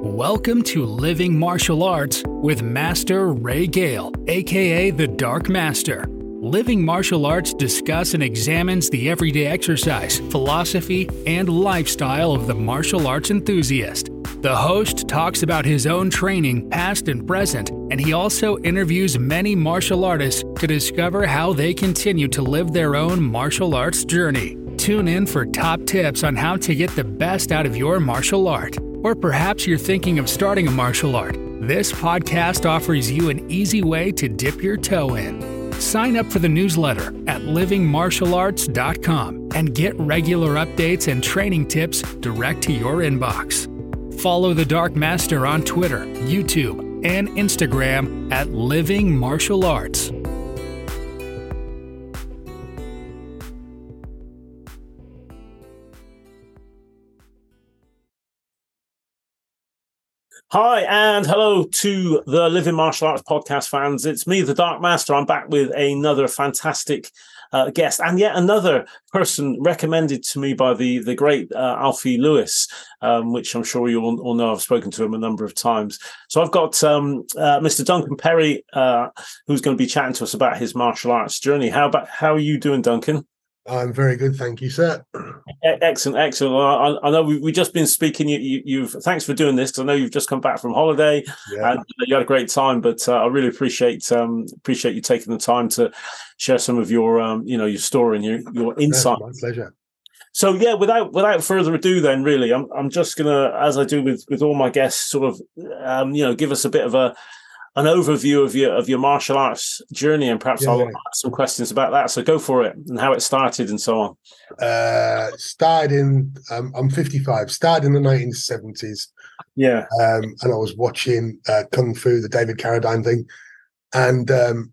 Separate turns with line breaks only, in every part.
Welcome to Living Martial Arts with Master Ray Gale, aka the Dark Master. Living Martial Arts discuss and examines the everyday exercise, philosophy, and lifestyle of the martial arts enthusiast. The host talks about his own training, past and present, and he also interviews many martial artists to discover how they continue to live their own martial arts journey. Tune in for top tips on how to get the best out of your martial art. Or perhaps you're thinking of starting a martial art. This podcast offers you an easy way to dip your toe in. Sign up for the newsletter at livingmartialarts.com and get regular updates and training tips direct to your inbox. Follow the Dark Master on Twitter, YouTube, and Instagram at Living Martial Arts.
Hi, and hello to the Living Martial Arts podcast fans. It's me, the Dark Master. I'm back with another fantastic uh, guest and yet another person recommended to me by the the great uh, Alfie Lewis, um, which I'm sure you all, all, know. I've spoken to him a number of times. So I've got um, uh, Mr. Duncan Perry, uh, who's going to be chatting to us about his martial arts journey. How about how are you doing, Duncan?
I'm very good, thank you, sir.
Excellent, excellent. I, I know we, have just been speaking. You, have you, thanks for doing this because I know you've just come back from holiday yeah. and you had a great time. But uh, I really appreciate um, appreciate you taking the time to share some of your um, you know your story and your your insight.
my pleasure.
So yeah, without without further ado, then really, I'm I'm just gonna, as I do with with all my guests, sort of um, you know give us a bit of a an overview of your of your martial arts journey, and perhaps yeah, I'll yeah. ask some questions about that. So go for it and how it started and so on.
Uh, started in um, I'm 55. Started in the 1970s.
Yeah,
um, and I was watching uh, Kung Fu, the David Carradine thing, and um,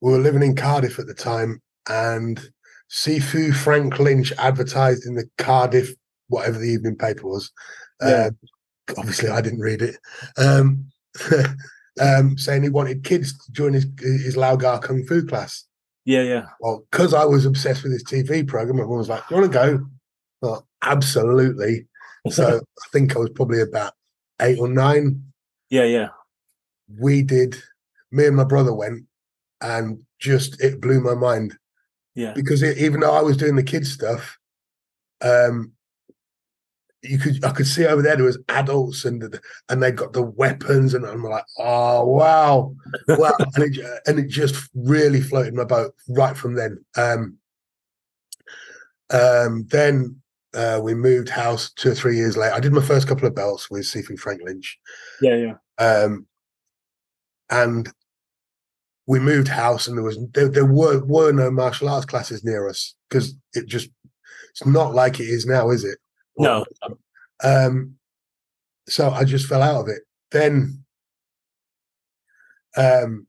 we were living in Cardiff at the time, and Sifu Frank Lynch advertised in the Cardiff whatever the evening paper was. Yeah. Uh, obviously, I didn't read it. Um, saying he wanted kids to join his his Lau Gar Kung Fu class.
Yeah, yeah.
Well, because I was obsessed with his TV program, everyone was like, "You want to go?" Well, absolutely. So I think I was probably about eight or nine.
Yeah, yeah.
We did. Me and my brother went, and just it blew my mind.
Yeah.
Because it, even though I was doing the kids stuff, um, you could I could see over there there was adults and and they got the weapons and I'm like oh wow wow. And it and it just really floated my boat right from then. Um um then uh we moved house two or three years later. I did my first couple of belts with Sifu Frank Lynch.
Yeah yeah.
Um and we moved house and there was there, there were were no martial arts classes near us because it just it's not like it is now is it
no.
Um, so I just fell out of it. Then um,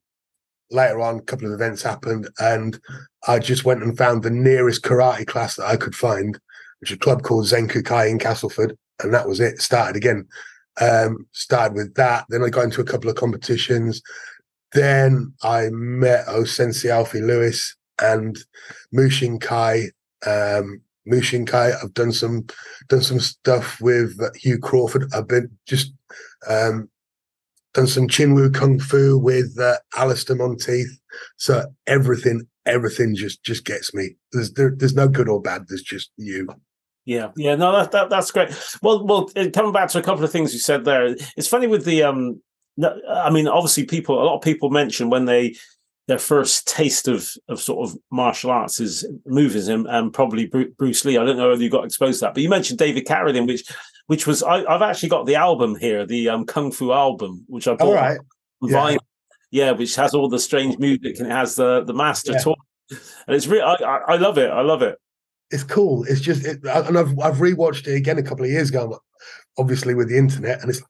later on, a couple of events happened, and I just went and found the nearest karate class that I could find, which is a club called Zenkukai in Castleford, and that was it. Started again. Um, started with that. Then I got into a couple of competitions. Then I met O Sensei Alfie Lewis and Mushin Kai um, Mushin Kai. I've done some done some stuff with Hugh Crawford. I've been just um, done some Chinwoo Kung Fu with uh, Alistair Monteith. So everything, everything just just gets me. There's there, there's no good or bad. There's just you.
Yeah, yeah, no, that, that that's great. Well, well, coming back to a couple of things you said there, it's funny with the um. I mean, obviously, people a lot of people mention when they their first taste of of sort of martial arts is movies and, and probably Bruce Lee. I don't know whether you got exposed to that, but you mentioned David Carradine, which which was I, have actually got the album here, the um, Kung Fu album, which I bought.
All right.
Yeah. yeah, which has all the strange music and it has the the master yeah. talk, and it's really I, I, love it. I love it.
It's cool. It's just it, and I've I've rewatched it again a couple of years ago, obviously with the internet, and it's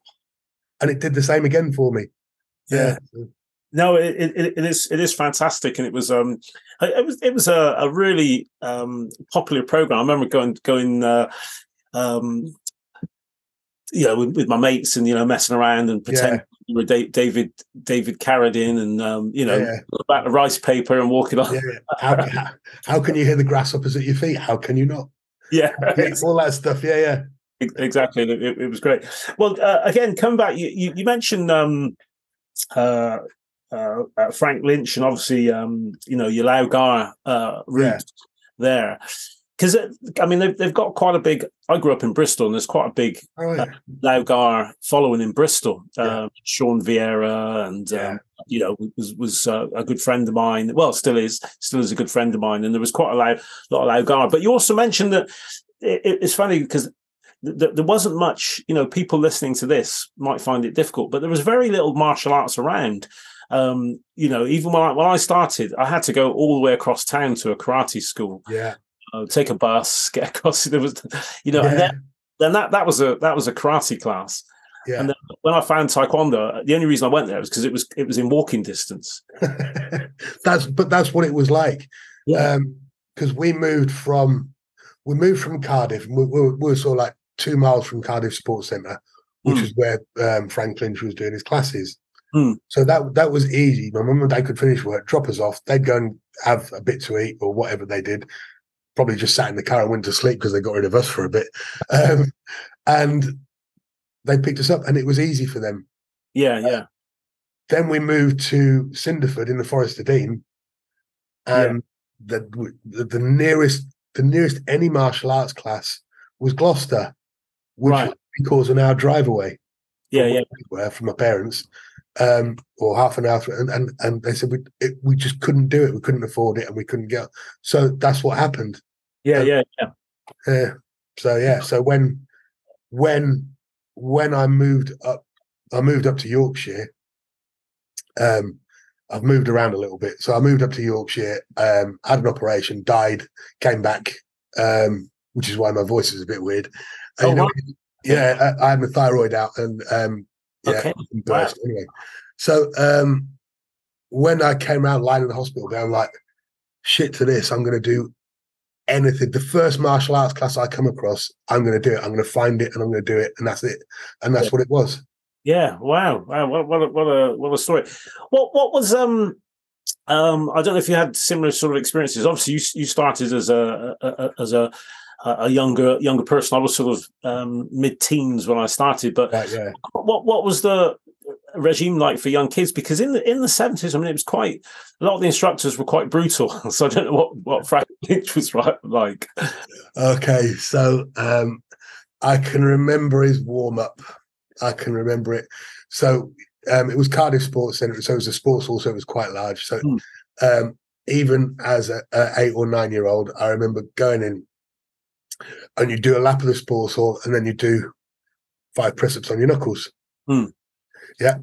and it did the same again for me.
Yeah. yeah no, it, it, it is it is fantastic, and it was um it was it was a, a really um popular program. I remember going going uh, um you know with, with, my mates and you know messing around and pretending yeah. you were David David Carradine and um you know yeah. about the rice paper and walking on.
Yeah. How, how, how, can you hear the grasshoppers at your feet? How can you not?
Yeah,
all that stuff. Yeah, yeah
exactly. It, it, was great. Well, uh, again, come back. You, you, you mentioned um, uh, uh, uh, Frank Lynch and obviously um, you know your Lau Gar uh, route yeah. there. Because I mean they've, they've got quite a big. I grew up in Bristol, and there's quite a big oh, yeah. uh, Lau Gar following in Bristol. Yeah. Um, Sean Vieira, and um, you know was was uh, a good friend of mine. Well, still is, still is a good friend of mine. And there was quite a lot, lot of Lau Gar. But you also mentioned that it, it's funny because there wasn't much, you know, people listening to this might find it difficult, but there was very little martial arts around. Um, you know, even when I, when I started, I had to go all the way across town to a karate school.
Yeah.
Uh, take a bus, get across. There was, you know, yeah. and then, then that that was a that was a karate class. Yeah. And then when I found Taekwondo, the only reason I went there was because it was it was in walking distance.
that's but that's what it was like. Yeah. Because um, we moved from we moved from Cardiff. We, we, we, were sort of like two miles from Cardiff Sports Centre, which mm. is where um, Frank Lynch was doing his classes.
Mm.
So that that was easy. My mum and dad could finish work, drop us off. They'd go and have a bit to eat or whatever they did. Probably just sat in the car and went to sleep because they got rid of us for a bit. Um, and they picked us up, and it was easy for them.
Yeah, yeah. Uh,
then we moved to Cinderford in the Forest of Dean, and yeah. the, the the nearest the nearest any martial arts class was Gloucester, which right. was because an hour drive away.
Yeah, yeah. Where
from my parents, um, or half an hour, and and, and they said we it, we just couldn't do it. We couldn't afford it, and we couldn't get. So that's what happened.
Yeah, um, yeah, yeah.
Yeah. So yeah. So when when when I moved up, I moved up to Yorkshire. Um, I've moved around a little bit. So I moved up to Yorkshire, um, had an operation, died, came back, um, which is why my voice is a bit weird. Oh, you know, yeah, I, I, had my thyroid out and um, yeah, okay. wow. anyway. So um, when I came out lying in the hospital, I'm like, shit to this, I'm going to do anything. The first martial arts class I come across, I'm going to do it. I'm going to find it and I'm going to do it, and that's it. And that's yeah. what it was.
Yeah. Wow. Wow. What, what a what a what a story. What what was um um I don't know if you had similar sort of experiences. Obviously, you you started as a, a as a a younger younger person. I was sort of um, mid teens when I started. But
right, yeah.
what what was the regime like for young kids? Because in the in the seventies, I mean, it was quite a lot of the instructors were quite brutal. So I don't know what what Frank Lynch was right, like.
Okay, so um, I can remember his warm up I can remember it. So um, it was Cardiff Sports Centre, so it was a sports hall, so it was quite large. So mm. um, even as a, a, eight or nine year old, I remember going in, and you do a lap of the sports hall, and then you do five press ups on your knuckles.
Mm.
Yeah.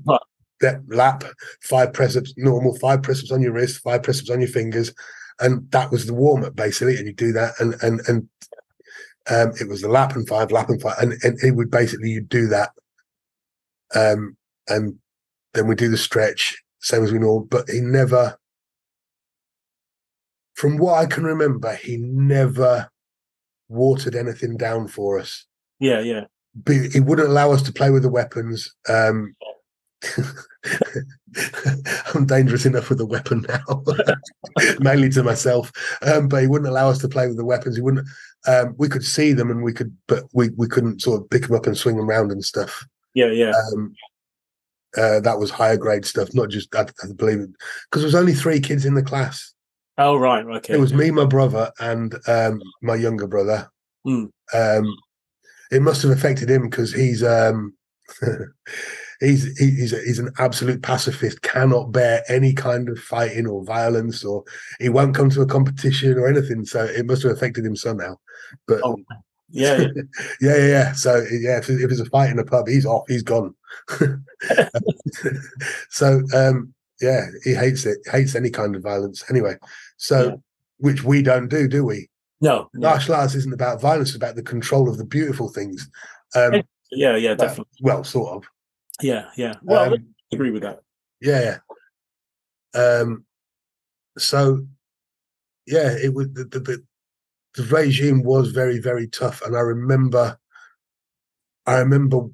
That lap, five press ups, normal, five press ups on your wrist, five press ups on your fingers, and that was the warm up basically. And you do that, and and and um, it was the lap and five, lap and five, and, and it would basically you do that um, and then we do the stretch, same as we know. But he never, from what I can remember, he never watered anything down for us.
Yeah, yeah.
But he wouldn't allow us to play with the weapons. Um, I'm dangerous enough with a weapon now, mainly to myself. Um, but he wouldn't allow us to play with the weapons. He wouldn't. Um, we could see them and we could, but we we couldn't sort of pick them up and swing them around and stuff.
Yeah, yeah. Um,
uh, that was higher grade stuff, not just I, I believe it because there was only three kids in the class.
Oh right, okay.
It was me, my brother, and um, my younger brother.
Mm.
Um, it must have affected him because he's um, he's he's a, he's an absolute pacifist. Cannot bear any kind of fighting or violence, or he won't come to a competition or anything. So it must have affected him somehow. But
oh, yeah, yeah,
yeah, yeah, So yeah, if, if it's a fight in a pub, he's off. He's gone. so um, yeah, he hates it. Hates any kind of violence. Anyway, so yeah. which we don't do, do we?
No,
no. Martial arts isn't about violence; it's about the control of the beautiful things. Um,
yeah, yeah, definitely.
well, sort of.
Yeah, yeah. Well, um, I agree with that.
Yeah, yeah. Um, so yeah, it was the, the, the the regime was very, very tough. And I remember, I remember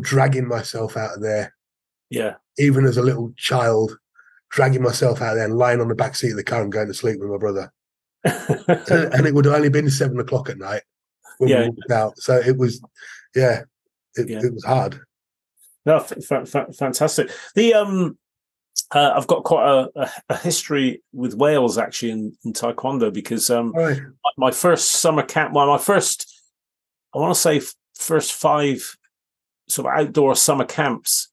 dragging myself out of there.
Yeah.
Even as a little child, dragging myself out there and lying on the back seat of the car and going to sleep with my brother. and, and, it would have only been seven o'clock at night when yeah. we walked out. So it was, yeah, it,
Yeah.
it was hard.
No, f- f- fantastic. The um, uh, I've got quite a, a, history with Wales actually in, in Taekwondo because um,
right.
my- my first summer camp, well, my first, I want to say f- first five sort of outdoor summer camps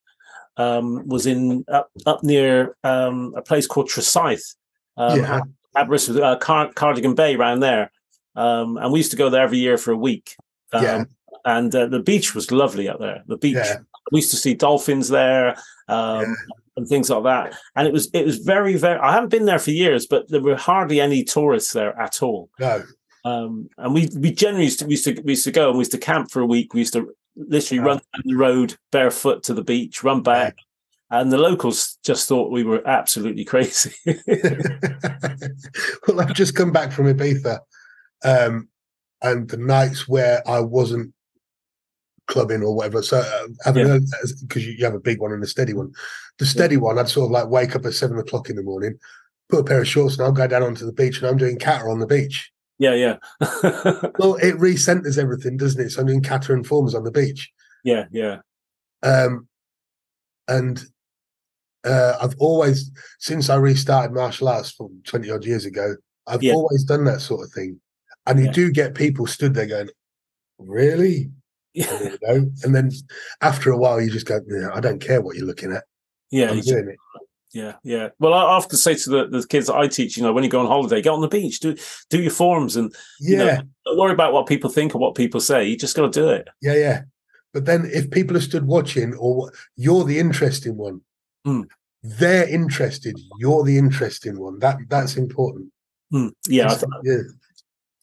um, was in up, up near um, a place called Tresaith, um,
Yeah.
Aberystwyth, uh, Car- Cardigan Bay, around there. Um, and we used to go there every year for a week. Um,
Yeah.
And uh, the beach was lovely up there. The beach,
Yeah.
we used to see dolphins there um,
Yeah.
and things like that. And it was it was very very. I haven't been there for years, but there were hardly any tourists there at all.
No.
Um, and we we generally used to we used to we used to go and we used to camp for a week. We used to literally
Yeah.
run down the road barefoot to the beach, run back, and the locals just thought we were absolutely crazy.
well, I've just come back from Ibiza, um, and the nights where I wasn't clubbing or whatever. So uh, having
Yeah.
because you, you have a big one and a steady one. The steady one, I'd sort of like wake up at seven o'clock in the morning, put a pair of shorts, and I'll go down onto the beach, and I'm doing kata on the beach.
Yeah, yeah,
Well, it recenters everything, doesn't it? So I'm doing kata and forms on the beach.
yeah, yeah,
Um, and uh, I've always, since I restarted martial arts from 20 odd years ago, I've
Yeah.
always done that sort of thing. And you
Yeah.
do get people stood there going, Really?
yeah.
You know? And then after a while, you just go, yeah, I don't care what you're looking at.
yeah
I'm doing it.
Yeah, yeah. Well, I often say to the, the kids that I teach, you know, when you go on holiday, get on the beach, do do your forms, and you
Yeah,
know, don't worry about what people think or what people say. You just got to do it.
yeah, yeah. But then if people are stood watching, or you're the interesting one,
Mm.
they're interested. You're the interesting one. That that's important.
Hmm. Yeah,
yeah,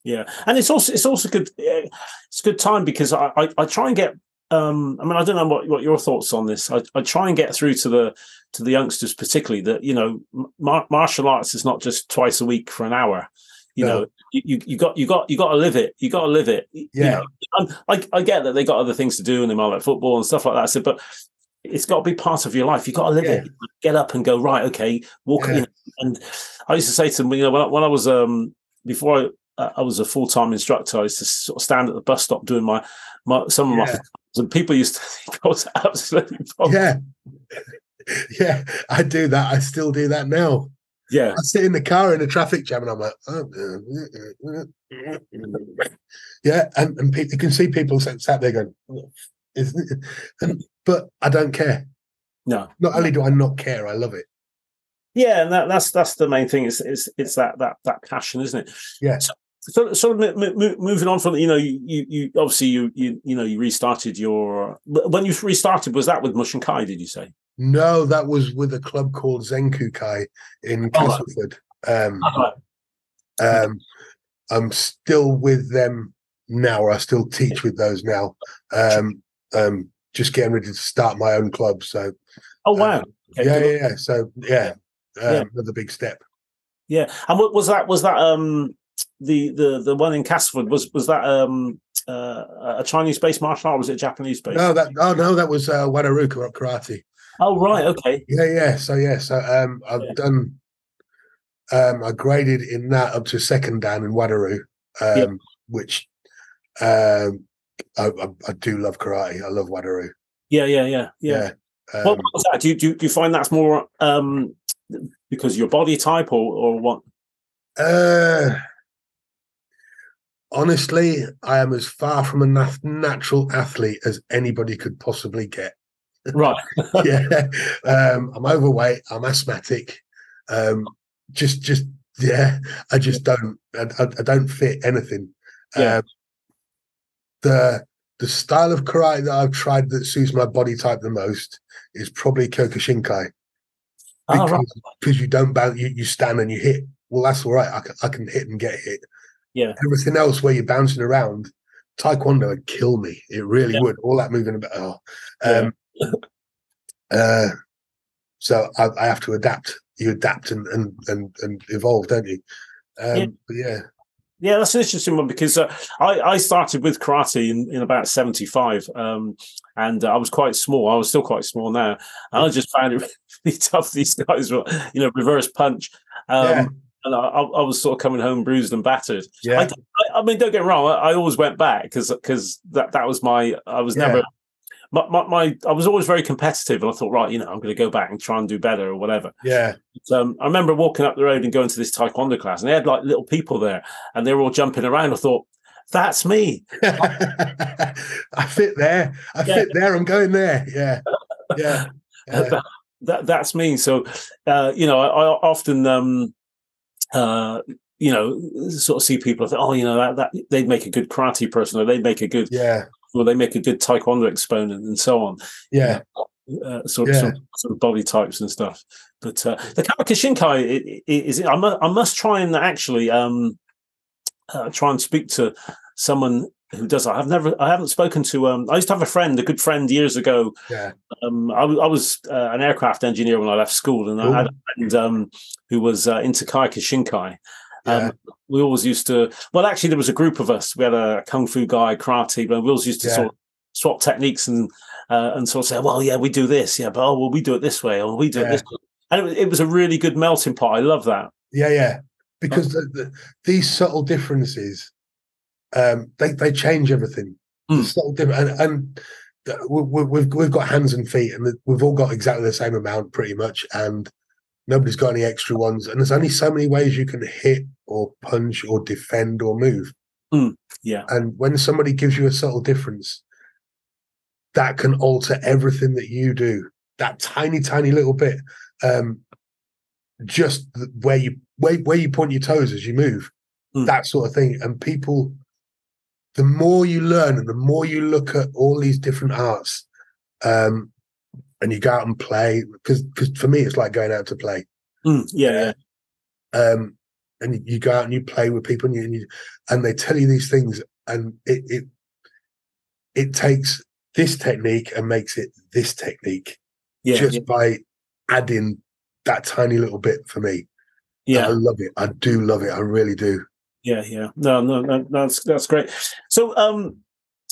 Yeah, and it's also it's also good. eh, It's a good time because I, I, I try and get. Um, I mean, I don't know what, what your thoughts on this. I, I try and get through to the to the youngsters, particularly that you know, mar- martial arts is not just twice a week for an hour. You
No.
know, you, you you got you got you got to live it. You got to live it. You
Yeah.
know, I I get that they got other things to do and they might like football and stuff like that. I said, but it's got to be part of your life. You got to live
Yeah.
it. Get up and go right. Okay, walk.
Yeah.
You know, and I used to say to them, you know, when I, when I was um before I uh, I was a full time instructor. I used to sort of stand at the bus stop doing my, my some of my And people used to think I was absolutely bonkers.
yeah, yeah. I do that. I still do that now.
yeah,
I sit in the car in a traffic jam and I'm like, oh, yeah, and, and pe- you can see people sat, there going? And, but I don't care.
no,
Not only do I not care, I love it.
yeah, and that, that's that's the main thing. It's it's it's that that that passion, isn't it?
Yeah.
So, so sort of mo- mo- moving on from you know you you, you obviously you you you know you restarted your when you restarted was that with Mushin Kai? Did you say?
No, that was with a club called Zenkukai in
Oh.
Castleford. Um, um, I'm still with them now, or I still teach with those now. Um, um, just getting ready to start my own club. So
Oh wow. Okay,
yeah, yeah, yeah. So yeah, um,
Yeah.
another big step.
Yeah, and what was that? Was that um the the the one in Castleford? Was was that um uh, a Chinese based martial art? Or was it Japanese based?
No, that oh no, that was uh, Wado Ryu karate.
Oh right, okay.
Yeah, yeah. So yeah, so um, I've
Yeah.
done. Um, I graded in that up to second dan in Wado Ryu, um,
Yeah.
which um, I, I, I do love karate. I love Wado Ryu.
Yeah, yeah, yeah, yeah.
Um,
what was that? Do you, do you do you find that's more um because of your body type or or what?
uh, honestly, I am as far from a nat- natural athlete as anybody could possibly get.
Right.
yeah, um, I'm overweight. I'm asthmatic. Um, just, just yeah. I just don't. I, I, don't fit anything.
Yeah.
Um, the the style of karate that I've tried that suits my body type the most is probably Kyokushinkai
Oh,
because,
right.
because you don't bounce, you, you stand and you hit. Well, that's all right. I can, I can hit and get hit.
Yeah.
Everything else where you're bouncing around, Taekwondo would kill me. It really
Yeah.
would. All that moving about. Oh.
Yeah.
Um, uh, so I, I have to adapt. You adapt and and and, and evolve, don't you? Um,
Yeah.
But yeah,
Yeah, that's an interesting one because uh, I, I started with karate in, in about 75 um, and uh, I was quite small. I was still quite small now. And I just found it really tough. These guys were, you know, reverse punch. Um,
Yeah.
And I, I, was sort of coming home bruised and battered.
Yeah.
I, I, mean, don't get me wrong. I, I always went back because because that that was my. I was
Yeah.
never. My, my, my I was always very competitive, and I thought, right, you know, I'm going to go back and try and do better or whatever.
Yeah.
But, um, I remember walking up the road and going to this taekwondo class, and they had like little people there, and they were all jumping around. I thought, that's me.
I fit there. I
Yeah.
fit there. I'm going there. Yeah. Yeah. Yeah.
that, that that's me. So, uh, you know, I, I often, um, uh, you know, sort of see people think, oh, you know, that, that they'd make a good karate person, or they'd make a good,
Yeah.
or they make a good taekwondo exponent, and so on.
Yeah.
Uh, sort, of,
Yeah.
sort, of, sort of body types and stuff. But uh, the Kyokushinkai i- i- is, I must, I must try and actually um, uh, try and speak to someone who does that. I've never, I haven't spoken to. Um, I used to have a friend, a good friend years ago,
Yeah.
um, I was uh, an aircraft engineer when I left school, and I had a friend um, who was uh, into Kyokushinkai. Um,
Yeah.
We always used to. Well, actually, there was a group of us. We had a kung fu guy, karate, but we always used to
Yeah.
sort of swap techniques and uh, and sort of say, "Well, yeah, we do this, yeah, but oh, well, we do it this way, or we do it this." way. And it was, it was a really good melting pot. I love that.
Yeah, yeah. Because the, the, these subtle differences, um, they they change everything.
Mm.
subtle diff- and and we, we, we've we've got hands and feet, and we've all got exactly the same amount, pretty much, and nobody's got any extra ones. And there's only so many ways you can hit or punch or defend or move.
Yeah,
And when somebody gives you a subtle difference, that can alter everything that you do. That tiny, tiny little bit, um, just where you where, where you point your toes as you move,
Mm.
that sort of thing. And people, the more you learn and the more you look at all these different arts, um, and you go out and play, because because for me it's like going out to play.
Mm, yeah,
um, and you go out and you play with people and you, and, you, and they tell you these things and it, it it takes this technique and makes it this technique
yeah,
just
yeah,
by adding that tiny little bit for me.
Yeah.
i love it. I do love it. I really do
Yeah, yeah. No, no, no, that's that's great. So, um,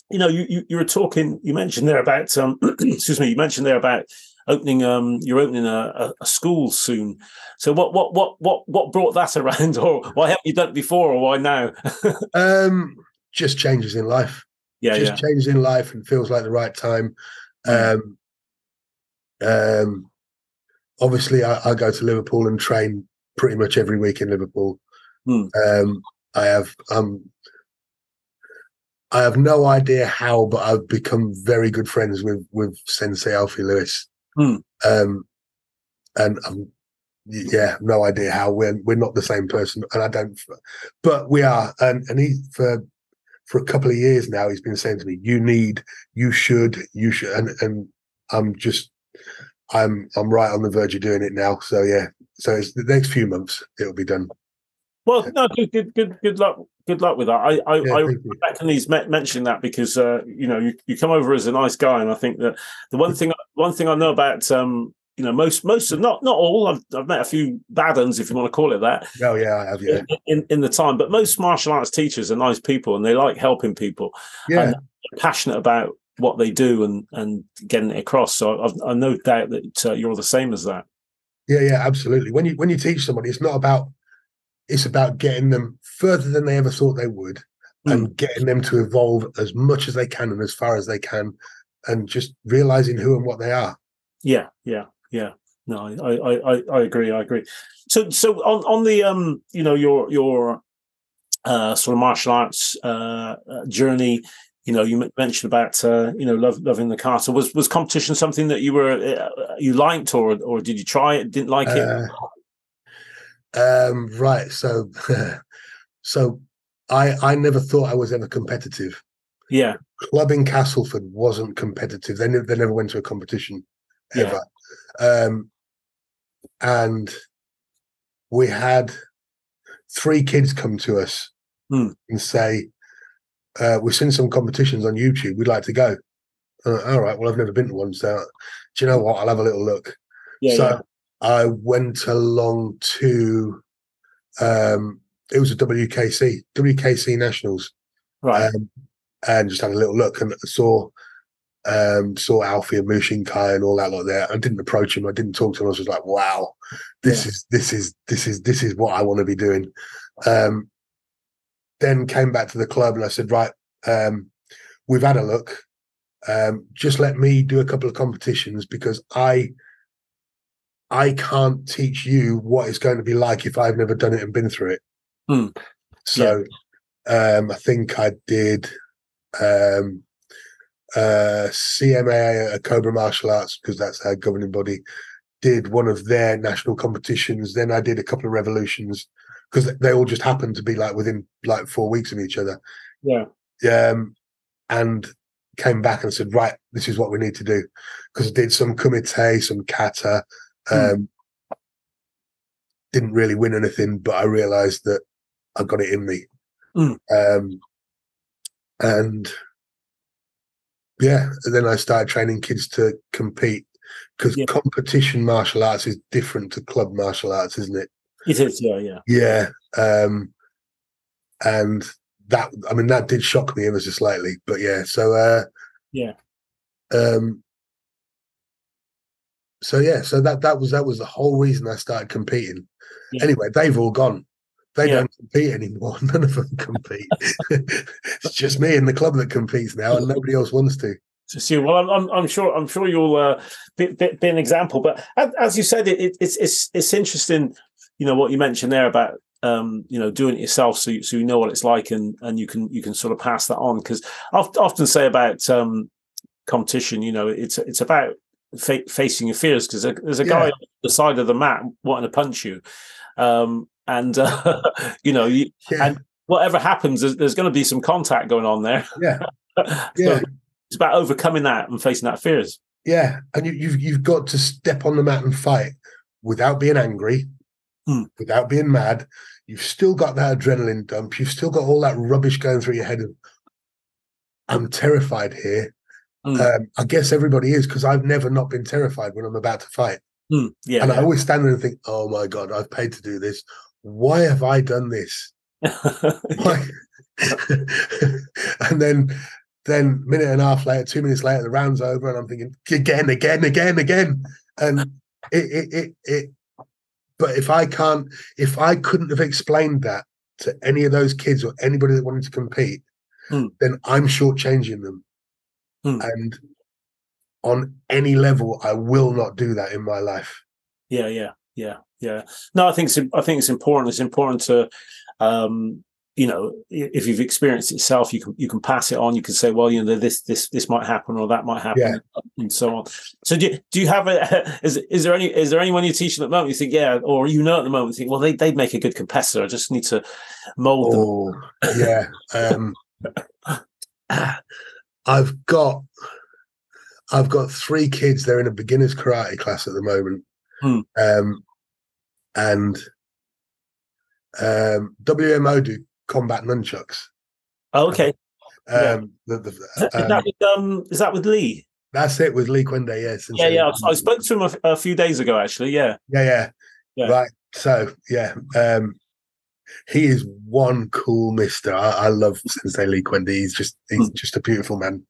you know, you you, you were talking. You mentioned there about um, excuse me. You mentioned there about opening. Um, you're opening a, a, school soon. So, what what what what what brought that around, or why haven't you done it before, or why now?
um just changes in life
yeah,
just
yeah,
changes in life and feels like the right time um um obviously I, I go to liverpool and train pretty much every week in liverpool
Hmm.
um i have um i have no idea how but i've become very good friends with with sensei alfie lewis.
Hmm.
um and um yeah no idea how we're we're not the same person and i don't but we are and and he for for a couple of years now he's been saying to me you need you should you should and and i'm just i'm i'm right on the verge of doing it now so yeah. So it's the next few months it'll be done
Well, no, good, good, good, good luck. Good luck with that. I, I,
yeah,
I reckon he's me- mentioning that because uh, you know you, you come over as a nice guy, and I think that the one thing one thing I know about um, you know most most of not not all I've, I've met a few bad uns if you want to call it that
oh yeah i have yeah
in in the time, but most martial arts teachers are nice people and they like helping people,
yeah
They're passionate about what they do and and getting it across. So I've, I've no doubt that uh, you're the same as that.
yeah yeah absolutely when you when you teach somebody it's not about it's about getting them further than they ever thought they would and getting them to evolve as much as they can and as far as they can and just realizing who and what they are
Yeah, yeah, yeah. No, I, I, I, I agree. I agree. So, so on, on the, um, you know, your, your, uh, sort of martial arts, uh, uh, journey, you know, you mentioned about, uh, you know, love, loving the castle. Was, was competition something that you were, uh, you liked, or, or did you try it? Didn't like it?
Uh, um right so so i i never thought i was ever competitive.
Yeah,
club in castleford wasn't competitive. They, ne- they never went to a competition
Yeah.
ever. Um and we had three kids come to us
Hmm.
and say uh, we've seen some competitions on youtube. We'd like to go. Uh, all right well i've never been to one so do you know what? I'll have a little look.
Yeah,
so
yeah.
I went along to um it was a WKC, WKC Nationals,
Right.
um, and just had a little look and saw um, saw Alfie and Mushin Kai and all that lot there. I didn't approach him. I didn't talk to him. I was just like, wow, this yeah. is this is this is this is what I want to be doing. Um, then came back to the club and I said, right, um, we've had a look. Um, just let me do a couple of competitions because I I can't teach you what it's going to be like if I've never done it and been through it.
Mm.
So yeah. um, I think I did um, uh, CMA, a Cobra Martial Arts, because that's our governing body, did one of their national competitions. Then I did a couple of revolutions because they all just happened to be like within like four weeks of each other.
Yeah.
Um, and came back and said, right, this is what we need to do. Because I did some kumite, some kata. Hmm. Um, mm. Didn't really win anything, but I realized that I got it in me.
Mm.
Um, and yeah, and then I started training kids to compete because yeah. competition martial arts is different to club martial arts, isn't it?
It is, yeah, yeah,
yeah. Um, and that, I mean, that did shock me ever so slightly, but yeah. So, uh,
yeah.
Um, so yeah, so that that was that was the whole reason I started competing. Yeah. Anyway, they've all gone. They yeah. don't compete anymore. None of them compete. it's just me and the club that competes now, and nobody else wants to.
See, well, I'm, I'm, I'm sure, I'm sure you'll uh, be, be, be, an example. But as you said, it, it's, it's, it's interesting. You know what you mentioned there about um, you know doing it yourself, so you, so you know what it's like, and and you can you can sort of pass that on. Because I often say about um, competition, you know, it's it's about fa- facing your fears. Because there's a guy yeah. on the side of the mat wanting to punch you, um, and uh, you know, you, yeah. and whatever happens, there's, there's, going to be some contact going on there.
Yeah,
yeah. So it's about overcoming that and facing that fears.
Yeah, and you, you've you've got to step on the mat and fight without being angry,
hmm.
without being mad. You've still got that adrenaline dump. You've still got all that rubbish going through your head. Of, I'm terrified here.
Hmm.
Um, I guess everybody is because I've never not been terrified when I'm about to fight.
Hmm. Yeah,
and
yeah.
I always stand there and think, "Oh my god, I've paid to do this why have I done this? and then then minute and a half later, two minutes later, the round's over, and I'm thinking again, again, again, again. And it it it, it but if I can't, if I couldn't have explained that to any of those kids or anybody that wanted to compete,
mm.
then I'm shortchanging them.
Mm.
And on any level, I will not do that in my life.
Yeah, yeah, yeah yeah no i think it's i think it's important it's important to um you know if you've experienced it yourself you can you can pass it on you can say well you know this this this might happen or that might happen yeah. and so on so do you, do you have a is is there any is there anyone you're teaching at the moment you think yeah or you know at the moment you think well they, they'd make a good competitor i just need to mold
oh, them yeah um i've got i've got three kids they're in a beginners karate class at the moment
hmm.
um and um, WMO do combat nunchucks.
Oh, okay.
Um, yeah. the, the,
um, is, that with, um, is that with Lee?
That's it with Lee Kwende. Yes.
Yeah, yeah. I, I, spoke to him a, a, few days ago. Actually, yeah.
Yeah, yeah. yeah. Right. So yeah, um, he is one cool Mister. I, I love Sensei Lee Kwende. He's just he's mm. just a beautiful man.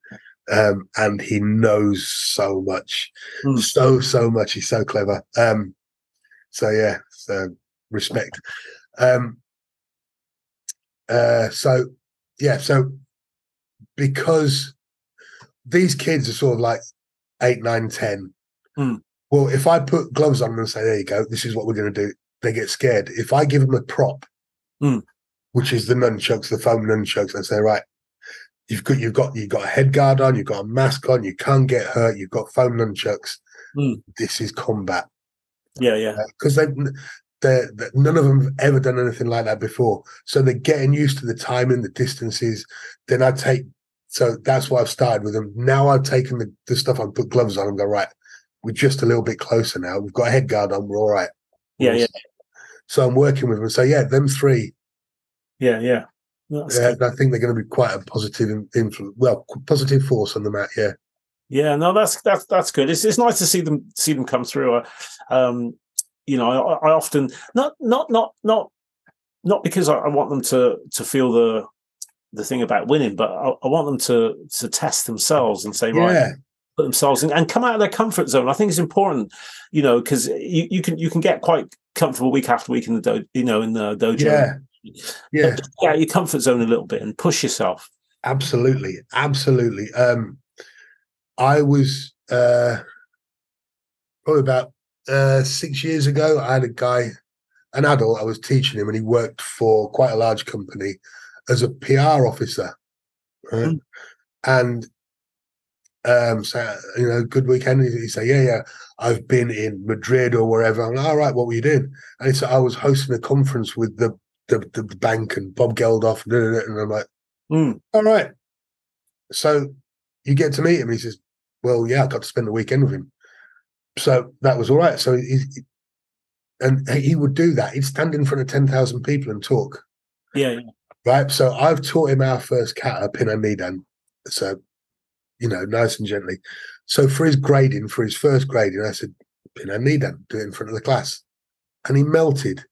Um, and he knows so much,
mm.
so so much. He's so clever. Um, so yeah, so respect. Um, uh, so yeah, so because these kids are sort of like eight, nine, ten.
Mm.
Well, if I put gloves on them and say, "There you go, this is what we're going to do," they get scared. If I give them a prop,
mm.
which is the nunchucks, the foam nunchucks, and say, "Right, you've got you've got you've got a head guard on, you've got a mask on, you can't get hurt, you've got foam nunchucks.
Mm.
This is combat."
Yeah, yeah.
Because uh, they they're, they're, none of them have ever done anything like that before. So they're getting used to the timing, the distances. Then I take, so that's why I've started with them. Now I've taken the, the stuff and put gloves on and go, right, we're just a little bit closer now. We've got a head guard on, we're all right.
Yeah, yeah.
So I'm working with them. So yeah, them three.
Yeah, yeah.
yeah I think they're going to be quite a positive influence. Well, positive force on the mat. Yeah.
Yeah, no, that's that's that's good. It's it's nice to see them see them come through. Um, you know, I, I, often not not not not not because I, I, want them to to feel the the thing about winning, but I, I want them to to test themselves and say, right,
Yeah,
put themselves in and come out of their comfort zone. I think it's important, you know, because you, you can you can get quite comfortable week after week in the do, you know in the dojo.
yeah, yeah.
Get out your comfort zone a little bit and push yourself.
Absolutely, absolutely. Um, I was uh, probably about uh, six years ago. I had a guy, an adult. I was teaching him, and he worked for quite a large company as a PR officer. Right?
Mm.
And um, so you know, good weekend. He say, "Yeah, yeah, I've been in Madrid or wherever." I'm like, "All right, what were you doing?" And he said, "I was hosting a conference with the the, the, bank and Bob Geldof." And and I'm like
Mm.
all right. So you get to meet him. He says, well, yeah, I got to spend the weekend with him. So that was all right. So he, he- and he would do that. He'd stand in front of 10,000 people and talk.
Yeah, yeah.
Right. So I've taught him our first kata, Pinan Nidan. So, you know, nice and gently. So for his grading, for his first grading, I said, Pinan Nidan, do it in front of the class. And he melted.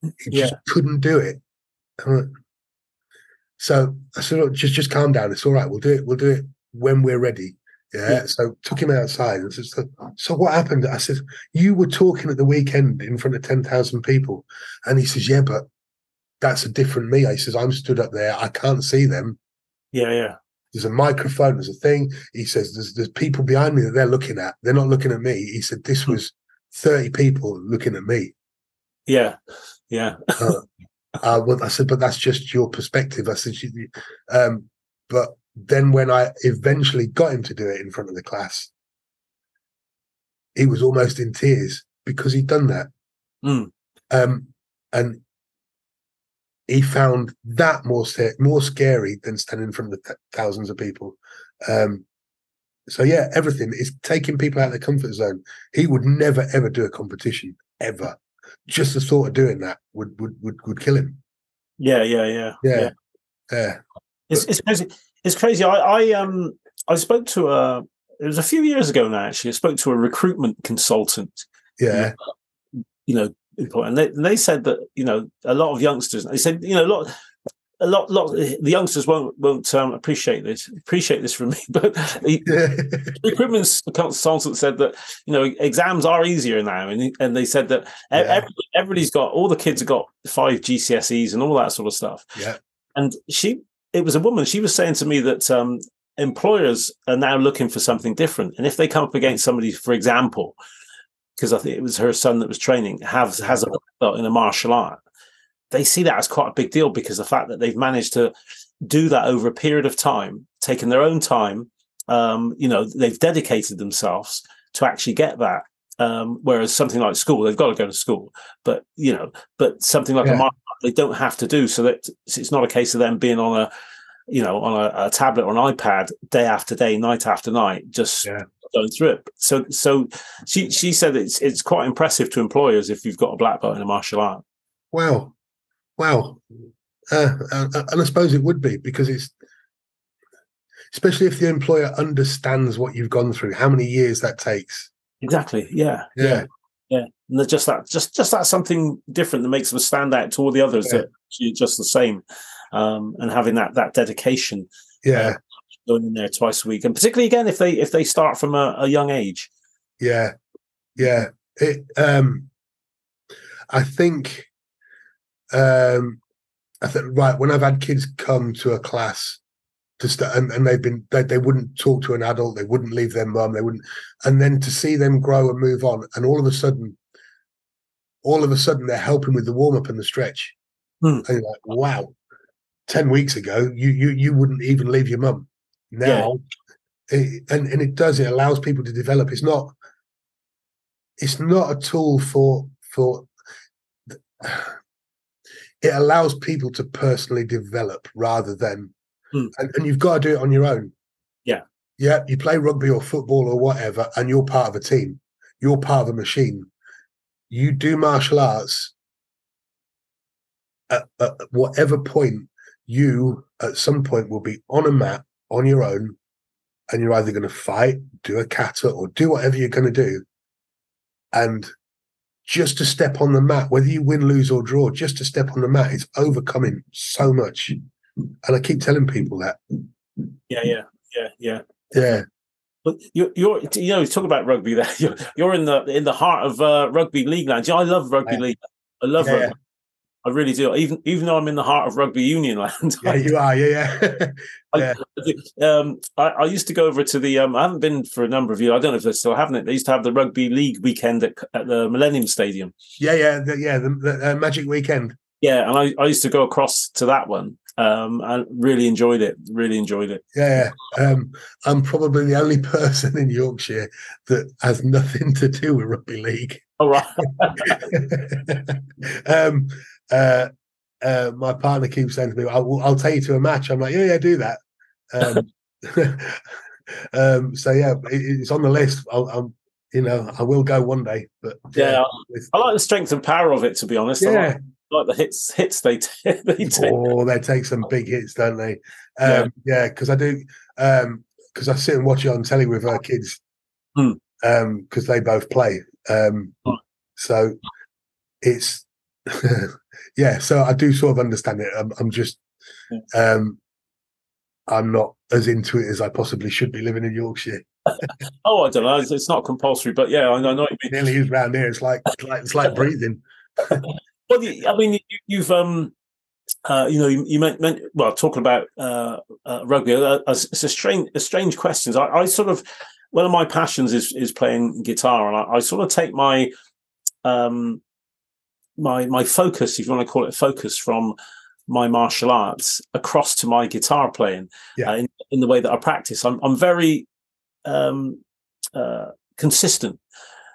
He just couldn't do it. I So I said, "Look, just just calm down. It's all right. We'll do it. We'll do it when we're ready. Yeah.
Yeah.
So took him outside and said, so, so what happened? I said, you were talking at the weekend in front of 10,000 people. And he says, yeah, but that's a different me. He says, I'm stood up there. I can't see them.
Yeah, yeah.
There's a microphone. There's a thing. He says, there's, there's people behind me that they're looking at. They're not looking at me. He said, this was 30 people looking at me.
Yeah. Yeah.
Uh, uh, well, I said, but that's just your perspective. I said, um, but then when I eventually got him to do it in front of the class, he was almost in tears because he'd done that.
Mm.
Um, and he found that more more scary than standing in front of thousands of people. Um, so yeah, everything is taking people out of their comfort zone. He would never ever do a competition ever. Just the thought of doing that would would would, would kill him.
Yeah, yeah, yeah.
Yeah, yeah,
It's it's crazy. It's crazy. I, I um I spoke to a it was a few years ago now actually. I spoke to a recruitment consultant,
yeah,
you know, and they they said that, you know, a lot of youngsters they said, you know, a lot a lot lot the youngsters won't won't um, appreciate this appreciate this from me, but the recruitment consultant said that you know exams are easier now, and and they said that
Yeah.
every, everybody's got all the kids have got five GCSEs and all that sort of stuff.
yeah,
and she it was a woman she was saying to me that um employers are now looking for something different and if they come up against somebody for example because i think it was her son that was training has has a belt in a martial art. They see that as quite a big deal because the fact that they've managed to do that over a period of time taken their own time um you know they've dedicated themselves to actually get that um whereas something like school they've got to go to school but you know but something like a martial art, they don't have to do so that it's not a case of them being on a you know on a, a tablet or an ipad day after day night after night just
Yeah.
Going through it. So so she she said it's it's quite impressive to employers if you've got a black belt in a martial art.
Wow, wow, uh, uh, and I suppose it would be because it's especially if the employer understands what you've gone through, how many years that takes.
exactly yeah.
Yeah,
yeah. And just that just just that something different that makes them stand out to all the others
Yeah.
that just the same um and having that that dedication.
Yeah,
going in there twice a week and particularly again if they if they start from a, a young age
yeah, yeah. It. Um, I think. Um, I think right when I've had kids come to a class to st- and, and they've been they, they wouldn't talk to an adult they wouldn't leave their mum they wouldn't and then to see them grow and move on and all of a sudden all of a sudden they're helping with the warm-up and the stretch
Hmm.
and you're like wow 10 weeks ago you you you wouldn't even leave your mum now it, and and it does it allows people to develop. It's not it's not a tool for for it allows people to personally develop rather than
Hmm.
and, and you've got to do it on your own.
Yeah.
yeah you play rugby or football or whatever and you're part of a team. You're part of a machine. You do martial arts at, at whatever point you at some point will be on a mat on your own and you're either going to fight do a kata or do whatever you're going to do and just to step on the mat whether you win lose or draw just to step on the mat is overcoming so much and I keep telling people that.
Yeah, yeah, yeah, yeah.
Yeah,
But you're, you're, you know, talk about rugby there. You're, you're in the in the heart of uh, rugby league land. I love rugby
Yeah.
league. I love
Yeah,
rugby. I really do. Even even though I'm in the heart of rugby union land.
yeah, you are. Yeah, yeah.
I, um, I, I used to go over to the. Um, I haven't been for a number of years. I don't know if they're still having it. They used to have the rugby league weekend at, at the Millennium Stadium.
yeah, yeah, the, yeah. The, the uh, Magic Weekend.
Yeah, and I, I used to go across to that one. Um, and really enjoyed it. Really enjoyed it.
Yeah, yeah. Um, I'm probably the only person in Yorkshire that has nothing to do with rugby league.
All right.
um, uh, uh, my partner keeps saying to me, "I'll, I'll take you to a match." I'm like, "Yeah, yeah, do that." Um, um, so yeah, it, it's on the list. I'll, I'm, you know, I will go one day. But
Yeah,
with-
I like the strength and power of it. To be honest, I like,
yeah.
I like the hits hits they t- they take.
Oh, they take some big hits, don't they?
Yeah.
Um, yeah, because I do. Um because I sit and watch it on telly with our kids.
Hmm.
Because they both play. Um,
Hmm.
so it's yeah. So I do sort of understand it. I'm, I'm just. Um, I'm not as into it as I possibly should be living in Yorkshire.
Oh, I don't know. It's, it's not compulsory, but yeah, I, I know what you mean.
Nearly is round here. It's like it's like it's like breathing.
Well, I mean, you, you've um, uh, you know, you, you meant, meant well talking about uh, uh, rugby. Uh, it's a strange, a strange questions. I, I sort of one of my passions is is playing guitar, and I, I sort of take my um, my my focus, if you want to call it focus, from my martial arts across to my guitar playing.
Yeah.
Uh, in, in the way that I practice, I'm I'm very um, uh, consistent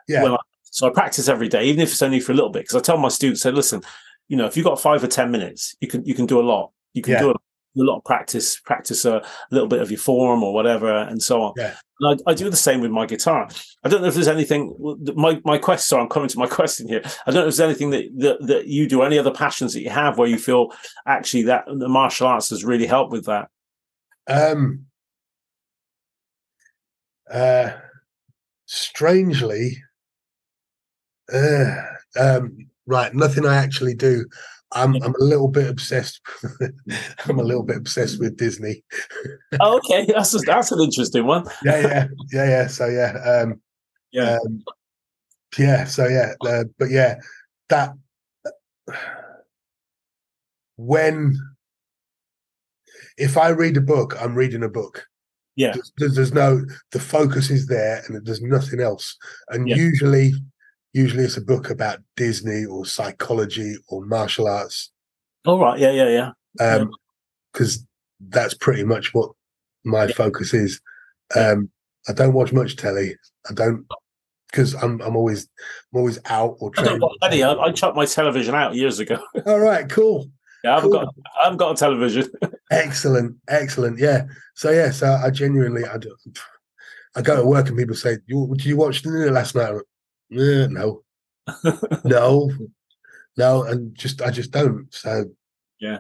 Yeah.
I, so I practice every day, even if it's only for a little bit. Because I tell my students, say, listen, you know, if you've got five or ten minutes, you can you can do a lot. You can
Yeah.
do a, a lot of practice, practice a little bit of your form or whatever, and so on.
Yeah.
And I, I do the same with my guitar. I don't know if there's anything. My my question. Sorry, I'm coming to my question here. I don't know if there's anything that, that that you do, any other passions that you have, where you feel actually that the martial arts has really helped with that.
Um, uh, strangely, uh, um, right, nothing I actually do. I'm I'm a little bit obsessed. I'm a little bit obsessed with Disney.
oh, okay, that's that's an interesting one.
Yeah, yeah, yeah, yeah. So yeah, um,
Yeah.
um, yeah. So yeah, uh, but yeah, that when if I read a book, I'm reading a book.
Yeah.
There's, there's no the focus is there, and there's nothing else. And
Yeah.
usually, usually it's a book about Disney or psychology or martial arts,
All right. Yeah. Yeah. Yeah.
um, because that's pretty much what my
Yeah.
focus is. Um, I don't watch much telly. I don't because I'm I'm always I'm always out or
I don't watch any. I, I chucked my television out years ago.
All right, cool,
Yeah, I haven't
Cool.
got. I haven't got a television.
excellent, excellent. Yeah. So yeah, so I genuinely I do. I go to work and people say, "You did you watch dinner last night?" "Eh, no, no, no, and just I just don't. So
Yeah.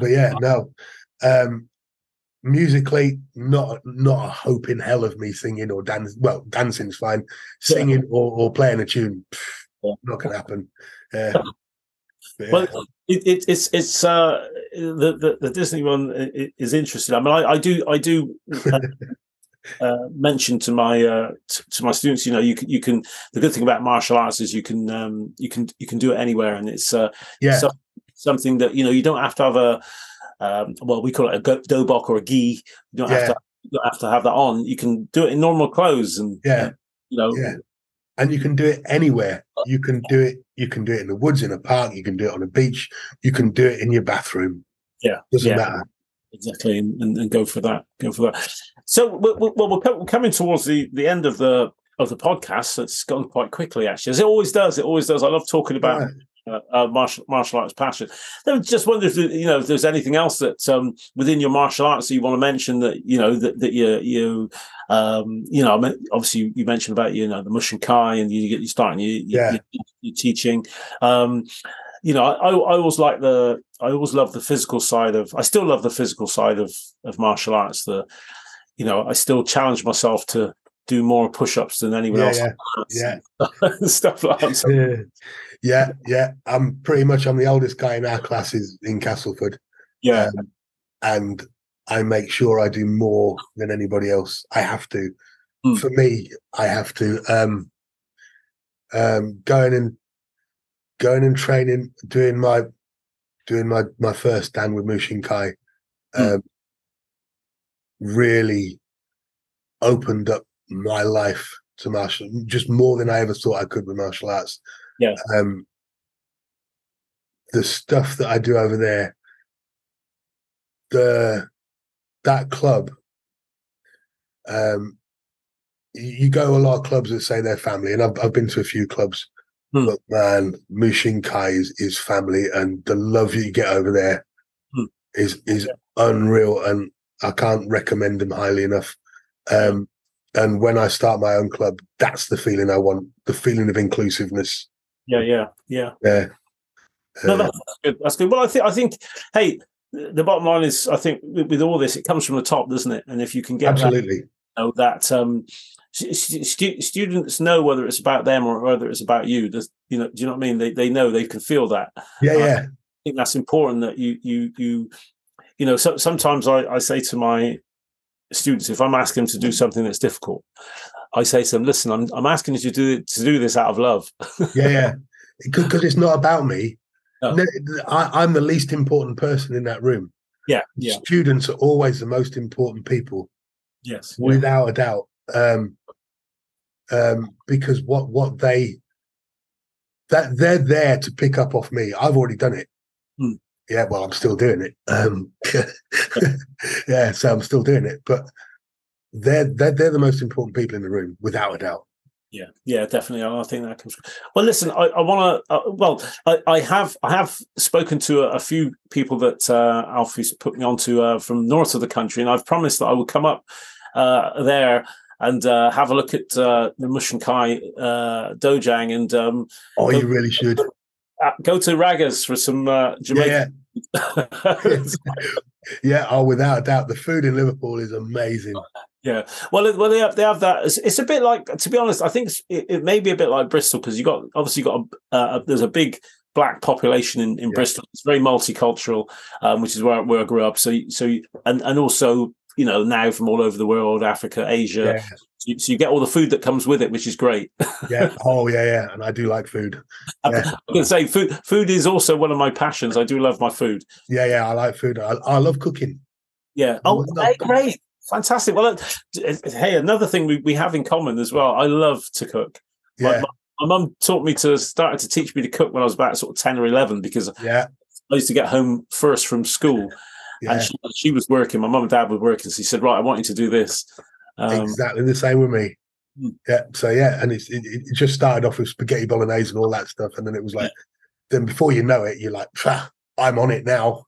but yeah, no. Um musically, not not a hope in hell of me singing or dance. Well, dancing's fine. Singing or, or playing a tune, pff,
Yeah.
not gonna happen. Yeah. But
Well,
yeah.
it, it, it's it's uh, the, the the Disney one is interesting. I mean, I, I do I do uh, uh, mention to my uh, t- to my students, you know, you can you can. The good thing about martial arts is you can um, you can you can do it anywhere, and it's uh,
yeah,
so- something that you know you don't have to have a um, well we call it a go- dobok or a gi. You don't have to you don't have to have that on. You can do it in normal clothes, and
Yeah.
you know,
Yeah. and you can do it anywhere. You can do it. You can do it in the woods, in a park. You can do it on a beach. You can do it in your bathroom.
Yeah,
doesn't
yeah.
matter.
Exactly and, and, go for that go for that so we- we- well we're, we're coming towards the the end of the of the podcast it's gone quite quickly actually as it always does it always does i love talking about
Right.
uh, uh, martial martial arts passion i just wonder if you know if there's anything else that um within your martial arts that you want to mention that you know that, that you you um you know obviously you mentioned about you know the mushin kai and you get you starting you,
Yeah.
you, you teaching um you know, I, I always like the, I always love the physical side of, I still love the physical side of, of martial arts. The, you know, I still challenge myself to do more push-ups than anyone
Yeah,
else.
yeah,
yeah. Stuff like that. So,
Yeah, yeah, yeah. I'm pretty much I'm the oldest guy in our classes in Castleford.
yeah.
Um, and I make sure I do more than anybody else. I have to.
Mm.
For me, I have to. Um, um, going and going and training, doing my doing my my first stand with Mushin Kai,
Mm.
um, really opened up my life to martial just more than I ever thought I could with martial arts.
Yeah.
Um, the stuff that I do over there, the that club, um, you you go to a lot of clubs that say they're family, and I've I've been to a few clubs,
Hmm.
but man, Mushin Kai is, is family, and the love you get over there
Hmm.
is is unreal, and I can't recommend them highly enough. Um, and when I start my own club, that's the feeling I want, the feeling of inclusiveness.
Yeah, yeah, yeah.
Yeah.
No,
Uh,
that's good. That's good. Well, I think I think hey, the bottom line is I think with, all this, it comes from the top, doesn't it? And if you can get that,
absolutely.
you know, that um, stu- stu- students know whether it's about them or whether it's about you. Does you know? Do you know what I mean? They they know they can feel that.
Yeah, yeah.
I think that's important that you you you you know. So, sometimes I, I say to my students if I'm asking them to do something that's difficult, I say to them, "Listen, I'm I'm asking you to do to do this out of love."
yeah, yeah. Because it's not about me.
No.
No, I, I'm the least important person in that room.
yeah, yeah,
Students are always the most important people,
yes, yeah.
without a doubt. Um, um, because what what they that they're there to pick up off me. I've already done it.
Hmm.
Yeah, well, I'm still doing it. Um, yeah, so I'm still doing it. But they're they're they're the most important people in the room, without a doubt.
Yeah, yeah, definitely. I think that comes. Well, listen, I, I want to. Uh, well, I, I have I have spoken to a, a few people that uh, Alfie's put me onto uh, from north of the country, and I've promised that I will come up uh, there and uh, have a look at uh, the Mushin Kai uh, Dojang and um,
Oh, you really should.
uh, go to Ragas for some uh,
Yeah,
Jamaican.
yeah. yeah. Oh, without a doubt, the food in Liverpool is amazing.
Yeah, well, well, they have they have that. It's, it's a bit like, to be honest, I think it, it may be a bit like Bristol because you got obviously got a, uh, there's a big black population in, in
Yeah.
Bristol. It's very multicultural, um, which is where, where I grew up. So so and and also you know now from all over the world, Africa, Asia.
Yeah,
So, you, so you get all the food that comes with it, which is great.
yeah. Oh, yeah, yeah. And I do like food.
I'm
Yeah.
going to say food. Food is also one of my passions. I do love my food.
Yeah, yeah. I like food. I, I love cooking.
Yeah. Oh, hey, great. Fantastic. Well, uh, hey, another thing we, we have in common as well. I love to cook.
Yeah,
My mum taught me to started to teach me to cook when I was about sort of ten or eleven because
yeah,
I used to get home first from school
yeah.
and she, she was working. My mum and dad were working, so she said, "Right, I want you to do this." Um,
exactly the same with me.
Hmm.
Yeah. So yeah, and it's, it, it just started off with spaghetti bolognese and all that stuff, and then it was like, then before you know it, you're like, "Pah, I'm on it now.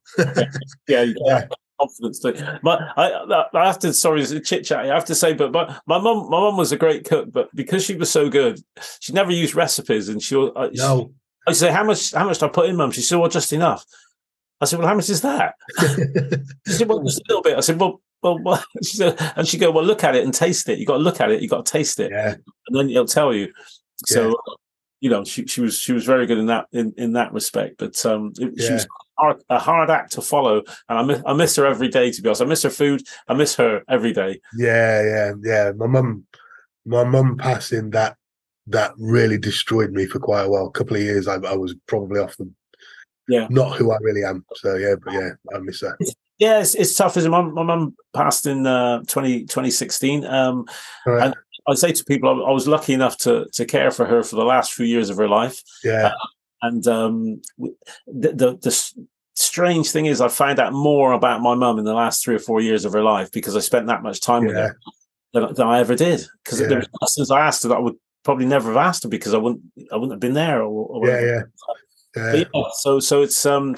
yeah, you
Yeah.
confidence. But I, I have to. Sorry, it's a chit chat. I have to say, but, but my mum, my mum was a great cook, but because she was so good, she never used recipes, and she. Uh, she
No.
I say, how much? How much do I put in, mum? She said, well, just enough. I said, well, how much is that? She said, well, just a little bit. I said, well, well, well. She said, and she go, well, look at it and taste it. You got to look at it. You got to taste it,
yeah.
and then it'll tell you. So,
Yeah.
you know, she she was she was very good in that in, in that respect. But um, it, she was hard, a hard act to follow, and I miss I miss her every day. To be honest, I miss her food. I miss her every day.
Yeah, yeah, yeah. My mum, my mum passing that that really destroyed me for quite a while. A couple of years, I, I was probably off the,
Yeah.
not who I really am. So yeah, but yeah, I miss her.
Yeah, it's, it's tough. As my my mum passed in uh, 20, 2016. Um,
right.
And- I say to people, I, I was lucky enough to to care for her for the last few years of her life.
yeah,
And um, the, the the strange thing is, I found out more about my mum in the last three or four years of her life because I spent that much time with her than, than I ever did. Because
Yeah.
there were questions I asked her that I would probably never have asked her because I wouldn't I wouldn't have been there. Or, or
yeah, yeah, yeah.
yeah, so so it's um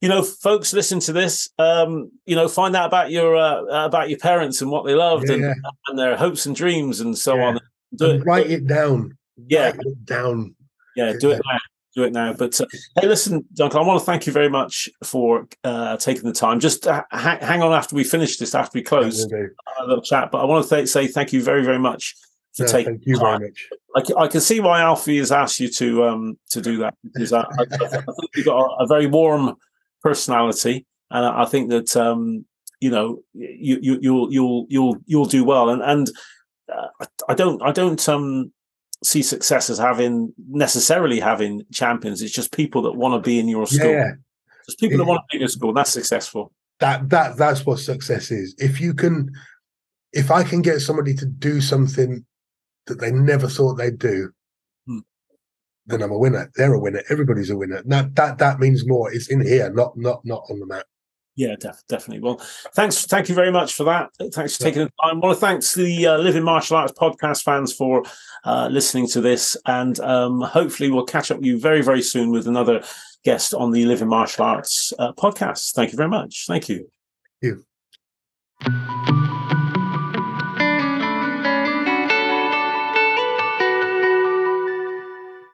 you know folks listen to this um you know find out about your uh, about your parents and what they loved
yeah,
and, and their hopes and dreams and so
Yeah.
on do
And
it
write it down.
yeah.
Write it down.
yeah do it now. Do it now. But uh, hey listen duncan i want to thank you very much for uh taking the time. Just uh, ha- hang on after we finish this after we close a little chat. But i want to th- say thank you very very much for
No,
taking
thank you very much.
I can, I can see why Alfie has asked you to um to do that because I, I, think you've got a, a very warm personality and I think that um, you know you, you you'll you'll you'll you'll do well. And and uh, I don't I don't um see success as having necessarily having champions. It's just people that want to be in your school.
Yeah.
Just people that want to be in your school. That's successful.
That that that's what success is. If you can, if I can get somebody to do something that they never thought they'd do,
Hmm.
then I'm a winner. They're a winner. Everybody's a winner. That that that means more. It's in here, not not not on the map.
Yeah, def- definitely. Well, thanks, thank you very much for that. Thanks for taking the time. I want to thanks the uh, Living Martial Arts podcast fans for uh, listening to this, and um, hopefully we'll catch up with you very, very soon with another guest on the Living Martial Arts uh, podcast. Thank you very much. Thank you.
You.